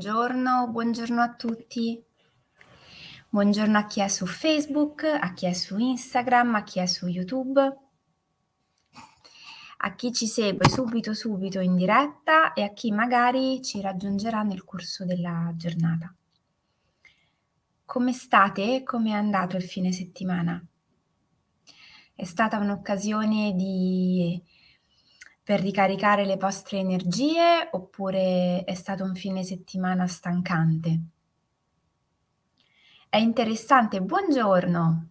Buongiorno, buongiorno a tutti. Buongiorno a chi è su Facebook, a chi è su Instagram, a chi è su YouTube, a chi ci segue subito subito in diretta e a chi magari ci raggiungerà nel corso della giornata. Come state? Come è andato il fine settimana? È stata un'occasione di per ricaricare le vostre energie oppure è stato un fine settimana stancante? È interessante, buongiorno.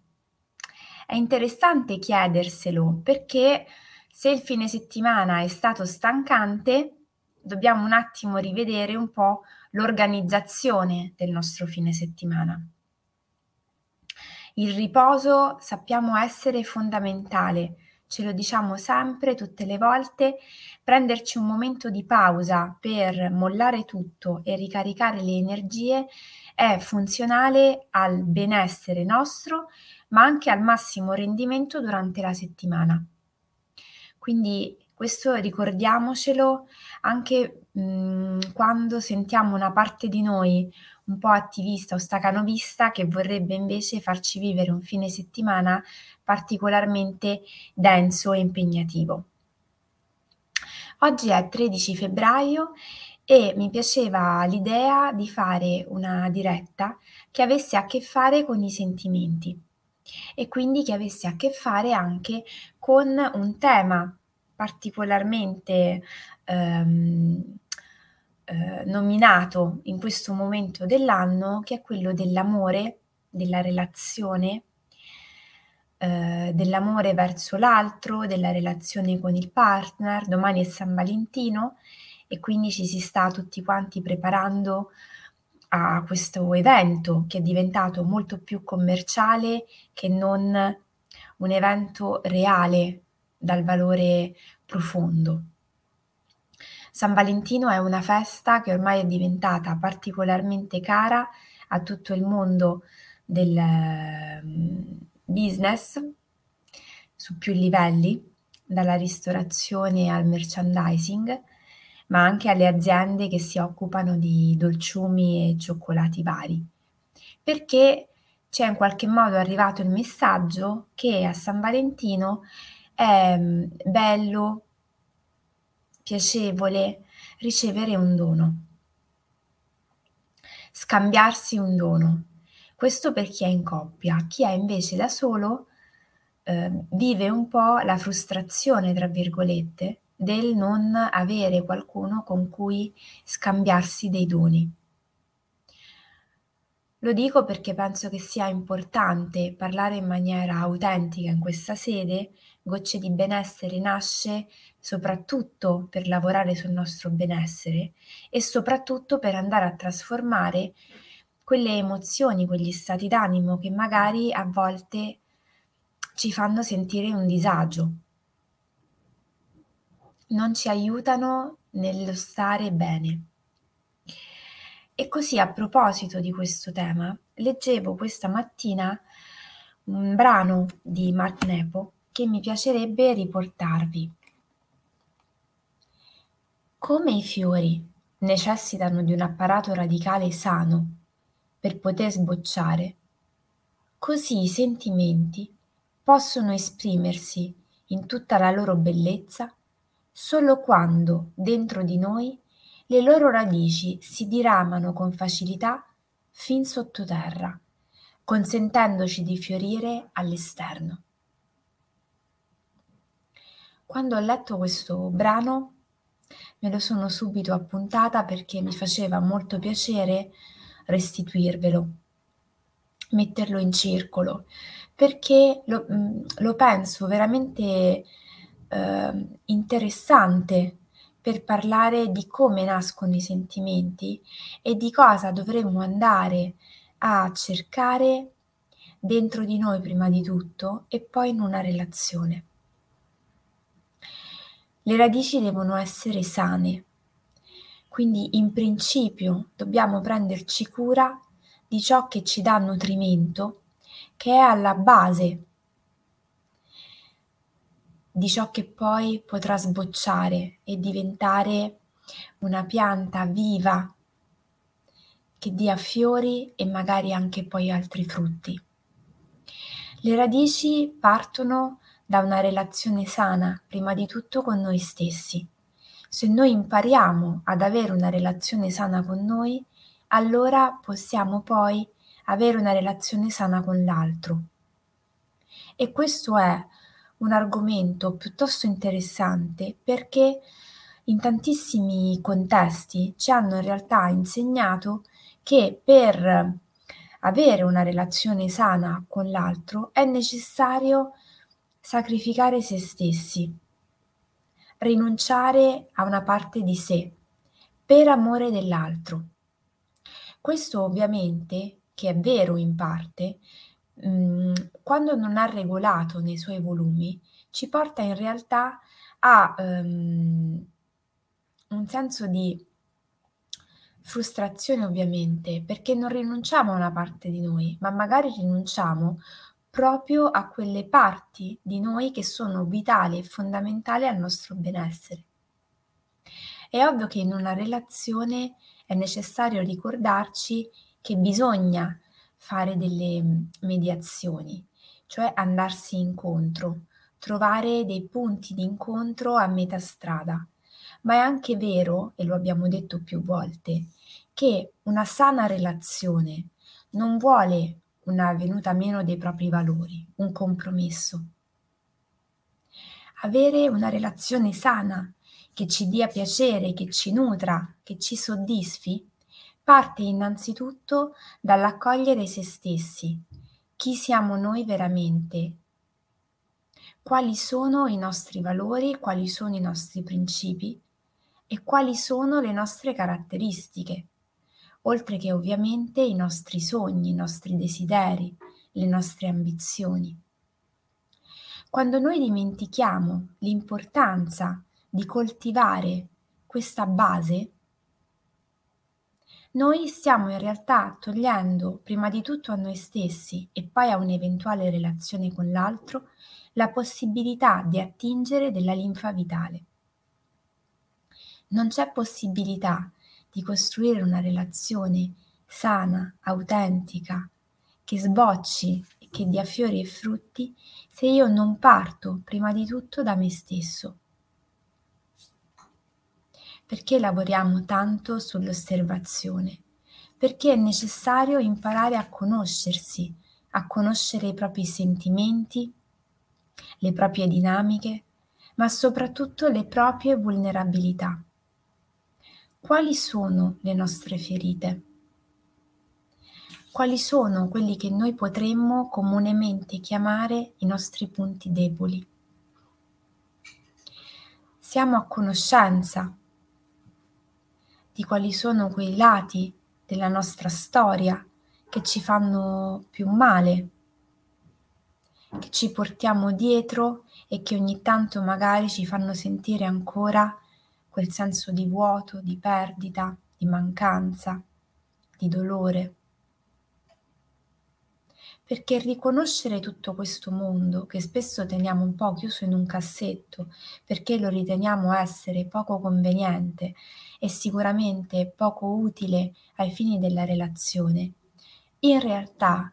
È interessante chiederselo perché se il fine settimana è stato stancante, dobbiamo un attimo rivedere un po' l'organizzazione del nostro fine settimana. Il riposo sappiamo essere fondamentale ce lo diciamo sempre, tutte le volte, prenderci un momento di pausa per mollare tutto e ricaricare le energie è funzionale al benessere nostro, ma anche al massimo rendimento durante la settimana. Quindi questo ricordiamocelo anche mh, mhmm, quando sentiamo una parte di noi un po' attivista o stacanovista che vorrebbe invece farci vivere un fine settimana particolarmente denso e impegnativo. Oggi è 13 febbraio e mi piaceva l'idea di fare una diretta che avesse a che fare con i sentimenti e quindi che avesse a che fare anche con un tema particolarmente ehm, eh, nominato in questo momento dell'anno, che è quello dell'amore, della relazione, eh, dell'amore verso l'altro, della relazione con il partner. Domani è San Valentino e quindi ci si sta tutti quanti preparando a questo evento che è diventato molto più commerciale che non un evento reale dal valore profondo. San Valentino è una festa che ormai è diventata particolarmente cara a tutto il mondo del mm, business su più livelli, dalla ristorazione al merchandising, ma anche alle aziende che si occupano di dolciumi e cioccolati vari. Perché c'è in qualche modo arrivato il messaggio che a San Valentino è mm, bello, piacevole ricevere un dono, scambiarsi un dono. Questo per chi è in coppia. Chi è invece da solo eh, vive un po' la frustrazione, tra virgolette, del non avere qualcuno con cui scambiarsi dei doni. Lo dico perché penso che sia importante parlare in maniera autentica in questa sede. Gocce di benessere nasce soprattutto per lavorare sul nostro benessere e soprattutto per andare a trasformare quelle emozioni, quegli stati d'animo che magari a volte ci fanno sentire un disagio, non ci aiutano nello stare bene. E così a proposito di questo tema, leggevo questa mattina un brano di Mark Nepo che mi piacerebbe riportarvi. Come i fiori necessitano di un apparato radicale sano per poter sbocciare, così i sentimenti possono esprimersi in tutta la loro bellezza solo quando dentro di noi le loro radici si diramano con facilità fin sottoterra, consentendoci di fiorire all'esterno. Quando ho letto questo brano me lo sono subito appuntata perché mi faceva molto piacere restituirvelo, metterlo in circolo, perché lo, mm, lo penso veramente eh, interessante per parlare di come nascono i sentimenti e di cosa dovremmo andare a cercare dentro di noi prima di tutto e poi in una relazione. Le radici devono essere sane, quindi in principio dobbiamo prenderci cura di ciò che ci dà nutrimento, che è alla base di ciò che poi potrà sbocciare e diventare una pianta viva che dia fiori e magari anche poi altri frutti. Le radici partono da una relazione sana, prima di tutto con noi stessi. Se noi impariamo ad avere una relazione sana con noi, allora possiamo poi avere una relazione sana con l'altro. E questo è un argomento piuttosto interessante perché in tantissimi contesti ci hanno in realtà insegnato che per avere una relazione sana con l'altro è necessario sacrificare se stessi, rinunciare a una parte di sé per amore dell'altro. Questo ovviamente, che è vero in parte, mh, quando non ha regolato nei suoi volumi, ci porta in realtà a um, un senso di frustrazione ovviamente, perché non rinunciamo a una parte di noi, ma magari rinunciamo proprio a quelle parti di noi che sono vitali e fondamentali al nostro benessere. È ovvio che in una relazione è necessario ricordarci che bisogna fare delle mediazioni, cioè andarsi incontro, trovare dei punti di incontro a metà strada. Ma è anche vero, e lo abbiamo detto più volte, che una sana relazione non vuole una venuta meno dei propri valori, un compromesso. Avere una relazione sana che ci dia piacere, che ci nutra, che ci soddisfi, parte innanzitutto dall'accogliere se stessi, chi siamo noi veramente, quali sono i nostri valori, quali sono i nostri principi? E quali sono le nostre caratteristiche oltre che ovviamente i nostri sogni, i nostri desideri, le nostre ambizioni. Quando noi dimentichiamo l'importanza di coltivare questa base, noi stiamo in realtà togliendo prima di tutto a noi stessi e poi a un'eventuale relazione con l'altro la possibilità di attingere della linfa vitale. Non c'è possibilità di costruire una relazione sana, autentica, che sbocci e che dia fiori e frutti se io non parto prima di tutto da me stesso. Perché lavoriamo tanto sull'osservazione? Perché è necessario imparare a conoscersi, a conoscere i propri sentimenti, le proprie dinamiche, ma soprattutto le proprie vulnerabilità. Quali sono le nostre ferite? Quali sono quelli che noi potremmo comunemente chiamare i nostri punti deboli? Siamo a conoscenza di quali sono quei lati della nostra storia che ci fanno più male, che ci portiamo dietro e che ogni tanto magari ci fanno sentire ancora quel senso di vuoto, di perdita, di mancanza, di dolore. Perché riconoscere tutto questo mondo, che spesso teniamo un po' chiuso in un cassetto, perché lo riteniamo essere poco conveniente e sicuramente poco utile ai fini della relazione, in realtà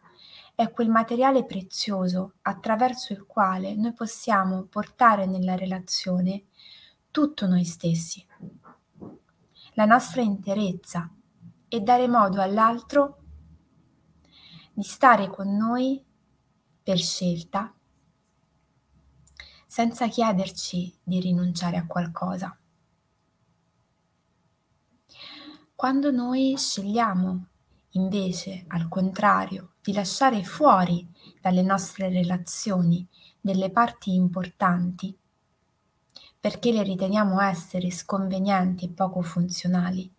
è quel materiale prezioso attraverso il quale noi possiamo portare nella relazione tutto noi stessi, la nostra interezza e dare modo all'altro di stare con noi per scelta, senza chiederci di rinunciare a qualcosa. Quando noi scegliamo invece, al contrario, di lasciare fuori dalle nostre relazioni delle parti importanti, perché le riteniamo essere sconvenienti e poco funzionali,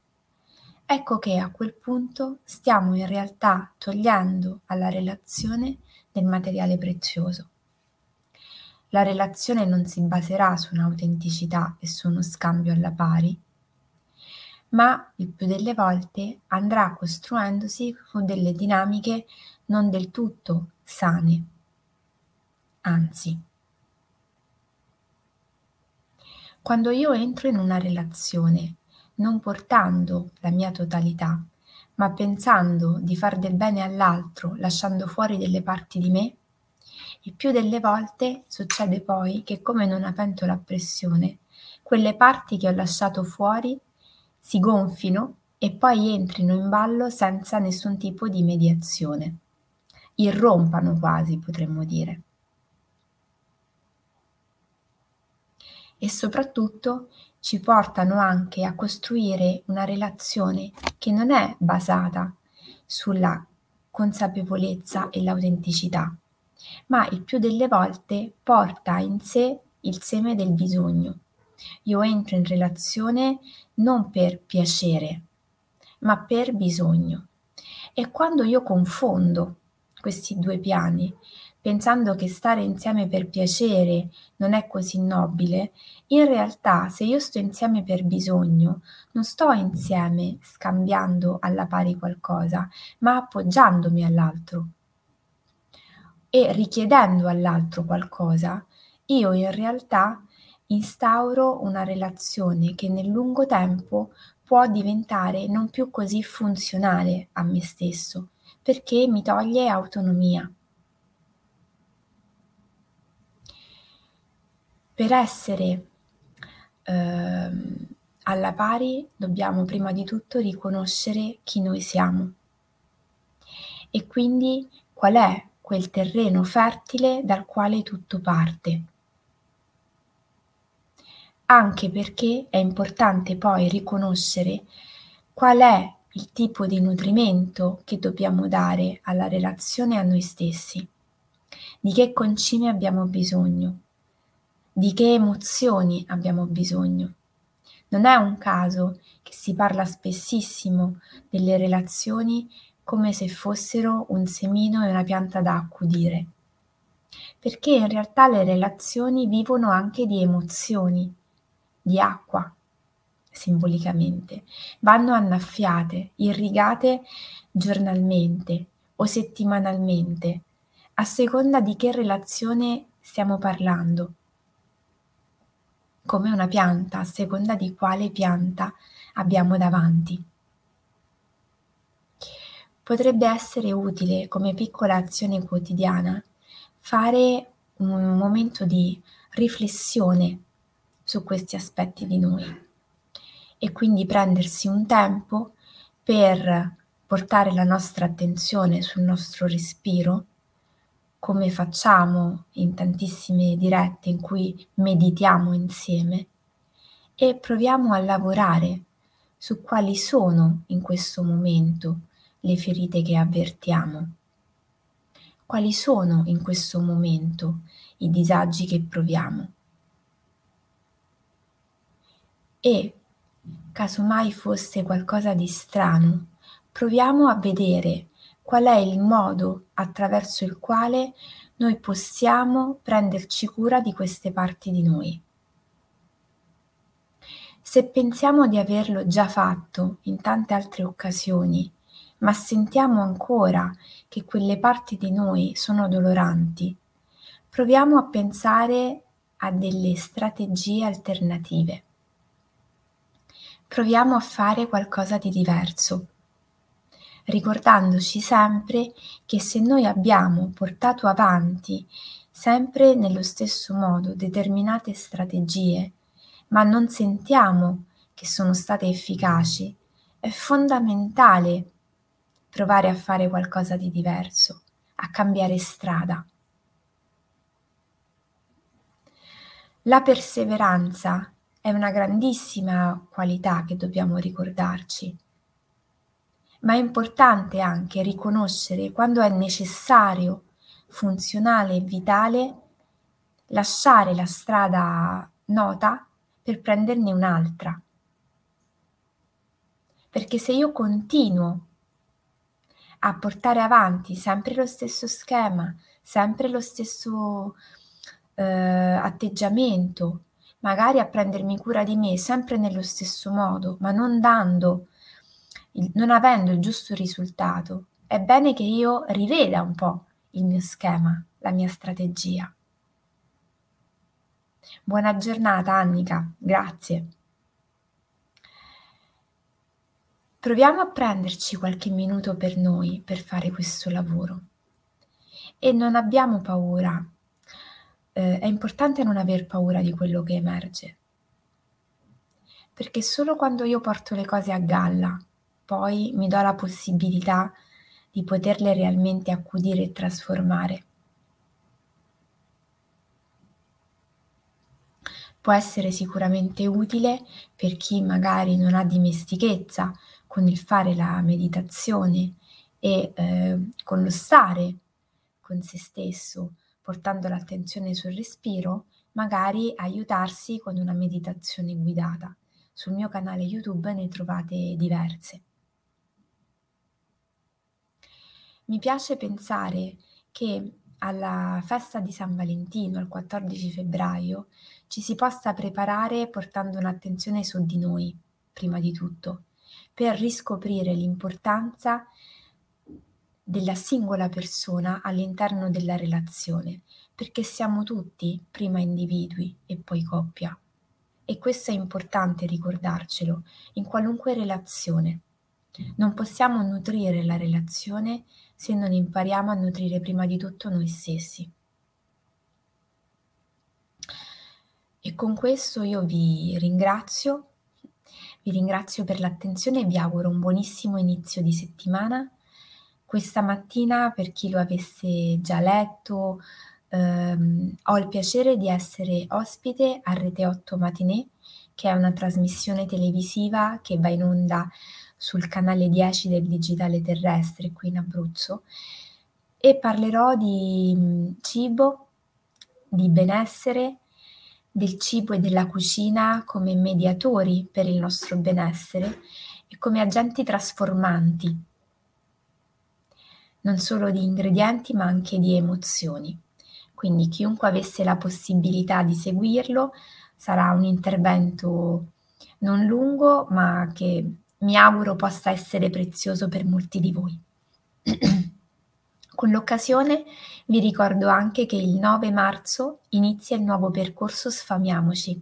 ecco che a quel punto stiamo in realtà togliendo alla relazione del materiale prezioso. La relazione non si baserà su un'autenticità e su uno scambio alla pari, ma il più delle volte andrà costruendosi con delle dinamiche non del tutto sane, anzi. Quando io entro in una relazione non portando la mia totalità, ma pensando di far del bene all'altro lasciando fuori delle parti di me, il più delle volte succede poi che come in una pentola a pressione, quelle parti che ho lasciato fuori si gonfino e poi entrino in ballo senza nessun tipo di mediazione. Irrompano quasi, potremmo dire. E soprattutto ci portano anche a costruire una relazione che non è basata sulla consapevolezza e l'autenticità, ma il più delle volte porta in sé il seme del bisogno. Io entro in relazione non per piacere, ma per bisogno. E quando io confondo questi due piani, pensando che stare insieme per piacere non è così nobile, in realtà se io sto insieme per bisogno, non sto insieme scambiando alla pari qualcosa, ma appoggiandomi all'altro e richiedendo all'altro qualcosa, io in realtà instauro una relazione che nel lungo tempo può diventare non più così funzionale a me stesso, perché mi toglie autonomia. Per essere eh, alla pari dobbiamo prima di tutto riconoscere chi noi siamo. E quindi qual è quel terreno fertile dal quale tutto parte. Anche perché è importante poi riconoscere qual è il tipo di nutrimento che dobbiamo dare alla relazione a noi stessi, di che concime abbiamo bisogno, di che emozioni abbiamo bisogno. Non è un caso che si parla spessissimo delle relazioni come se fossero un semino e una pianta da accudire, perché in realtà le relazioni vivono anche di emozioni, di acqua, simbolicamente, vanno annaffiate, irrigate giornalmente o settimanalmente, a seconda di che relazione stiamo parlando. Come una pianta, a seconda di quale pianta abbiamo davanti. Potrebbe essere utile come piccola azione quotidiana fare un momento di riflessione su questi aspetti di noi e quindi prendersi un tempo per portare la nostra attenzione sul nostro respiro, come facciamo in tantissime dirette in cui meditiamo insieme, e proviamo a lavorare su quali sono in questo momento le ferite che avvertiamo. Quali sono in questo momento i disagi che proviamo? E casomai fosse qualcosa di strano, proviamo a vedere qual è il modo attraverso il quale noi possiamo prenderci cura di queste parti di noi. Se pensiamo di averlo già fatto in tante altre occasioni, ma sentiamo ancora che quelle parti di noi sono doloranti, proviamo a pensare a delle strategie alternative proviamo a fare qualcosa di diverso, ricordandoci sempre che se noi abbiamo portato avanti sempre nello stesso modo determinate strategie, ma non sentiamo che sono state efficaci, è fondamentale provare a fare qualcosa di diverso, a cambiare strada. La perseveranza è una grandissima qualità che dobbiamo ricordarci. Ma è importante anche riconoscere quando è necessario, funzionale e vitale lasciare la strada nota per prenderne un'altra. Perché se io continuo a portare avanti sempre lo stesso schema, sempre lo stesso eh, atteggiamento, magari a prendermi cura di me sempre nello stesso modo, ma non dando, non avendo il giusto risultato, è bene che io riveda un po' il mio schema, la mia strategia. Buona giornata Annica, grazie. Proviamo a prenderci qualche minuto per noi per fare questo lavoro e non abbiamo paura. Eh, è importante non aver paura di quello che emerge, perché solo quando io porto le cose a galla, poi mi do la possibilità di poterle realmente accudire e trasformare. Può essere sicuramente utile per chi magari non ha dimestichezza con il fare la meditazione e eh, con lo stare con se stesso, portando l'attenzione sul respiro, magari aiutarsi con una meditazione guidata. Sul mio canale YouTube ne trovate diverse. Mi piace pensare che alla festa di San Valentino, il 14 febbraio, ci si possa preparare portando un'attenzione su di noi, prima di tutto, per riscoprire l'importanza della singola persona all'interno della relazione, perché siamo tutti prima individui e poi coppia. E questo è importante ricordarcelo in qualunque relazione. Non possiamo nutrire la relazione se non impariamo a nutrire prima di tutto noi stessi. E con questo io vi ringrazio vi ringrazio per l'attenzione e vi auguro un buonissimo inizio di settimana. Questa mattina, per chi lo avesse già letto, ehm, ho il piacere di essere ospite a Rete 8 Matinée, che è una trasmissione televisiva che va in onda sul canale 10 del Digitale Terrestre qui in Abruzzo e parlerò di mm, cibo, di benessere del cibo e della cucina come mediatori per il nostro benessere e come agenti trasformanti, non solo di ingredienti ma anche di emozioni. Quindi chiunque avesse la possibilità di seguirlo sarà un intervento non lungo ma che mi auguro possa essere prezioso per molti di voi. Con l'occasione vi ricordo anche che il 9 marzo inizia il nuovo percorso Sfamiamoci.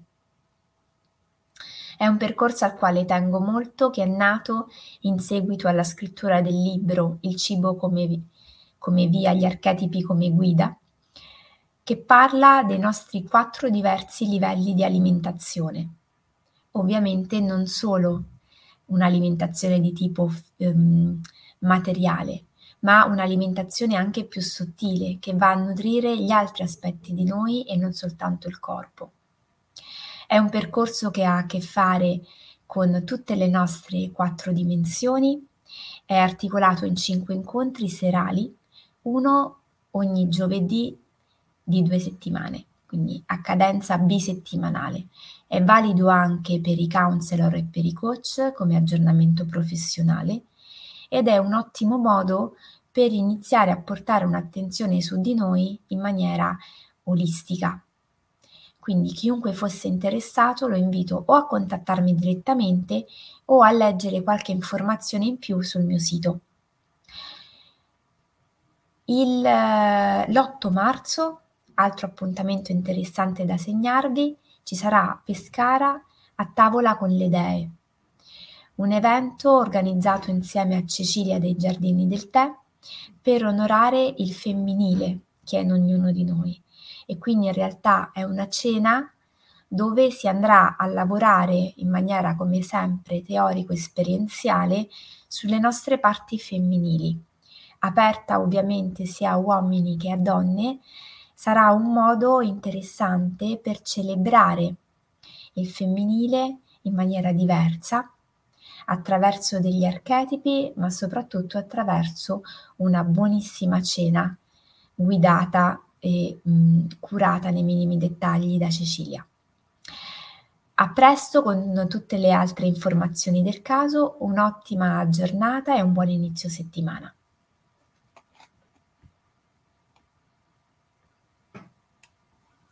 È un percorso al quale tengo molto, che è nato in seguito alla scrittura del libro Il cibo come, come via, gli archetipi come guida, che parla dei nostri quattro diversi livelli di alimentazione. Ovviamente non solo un'alimentazione di tipo um, materiale, ma un'alimentazione anche più sottile che va a nutrire gli altri aspetti di noi e non soltanto il corpo. È un percorso che ha a che fare con tutte le nostre quattro dimensioni, è articolato in cinque incontri serali, uno ogni giovedì di due settimane, quindi a cadenza bisettimanale. È valido anche per i counselor e per i coach come aggiornamento professionale ed è un ottimo modo per iniziare a portare un'attenzione su di noi in maniera olistica. Quindi chiunque fosse interessato lo invito o a contattarmi direttamente o a leggere qualche informazione in più sul mio sito. Il, l'8 marzo, altro appuntamento interessante da segnarvi, ci sarà Pescara a tavola con le dee. Un evento organizzato insieme a Cecilia dei Giardini del Tè per onorare il femminile che è in ognuno di noi. E quindi in realtà è una cena dove si andrà a lavorare in maniera come sempre teorico-esperienziale sulle nostre parti femminili, aperta ovviamente sia a uomini che a donne, sarà un modo interessante per celebrare il femminile in maniera diversa attraverso degli archetipi, ma soprattutto attraverso una buonissima cena guidata e mh, curata nei minimi dettagli da Cecilia. A presto con tutte le altre informazioni del caso, un'ottima giornata e un buon inizio settimana.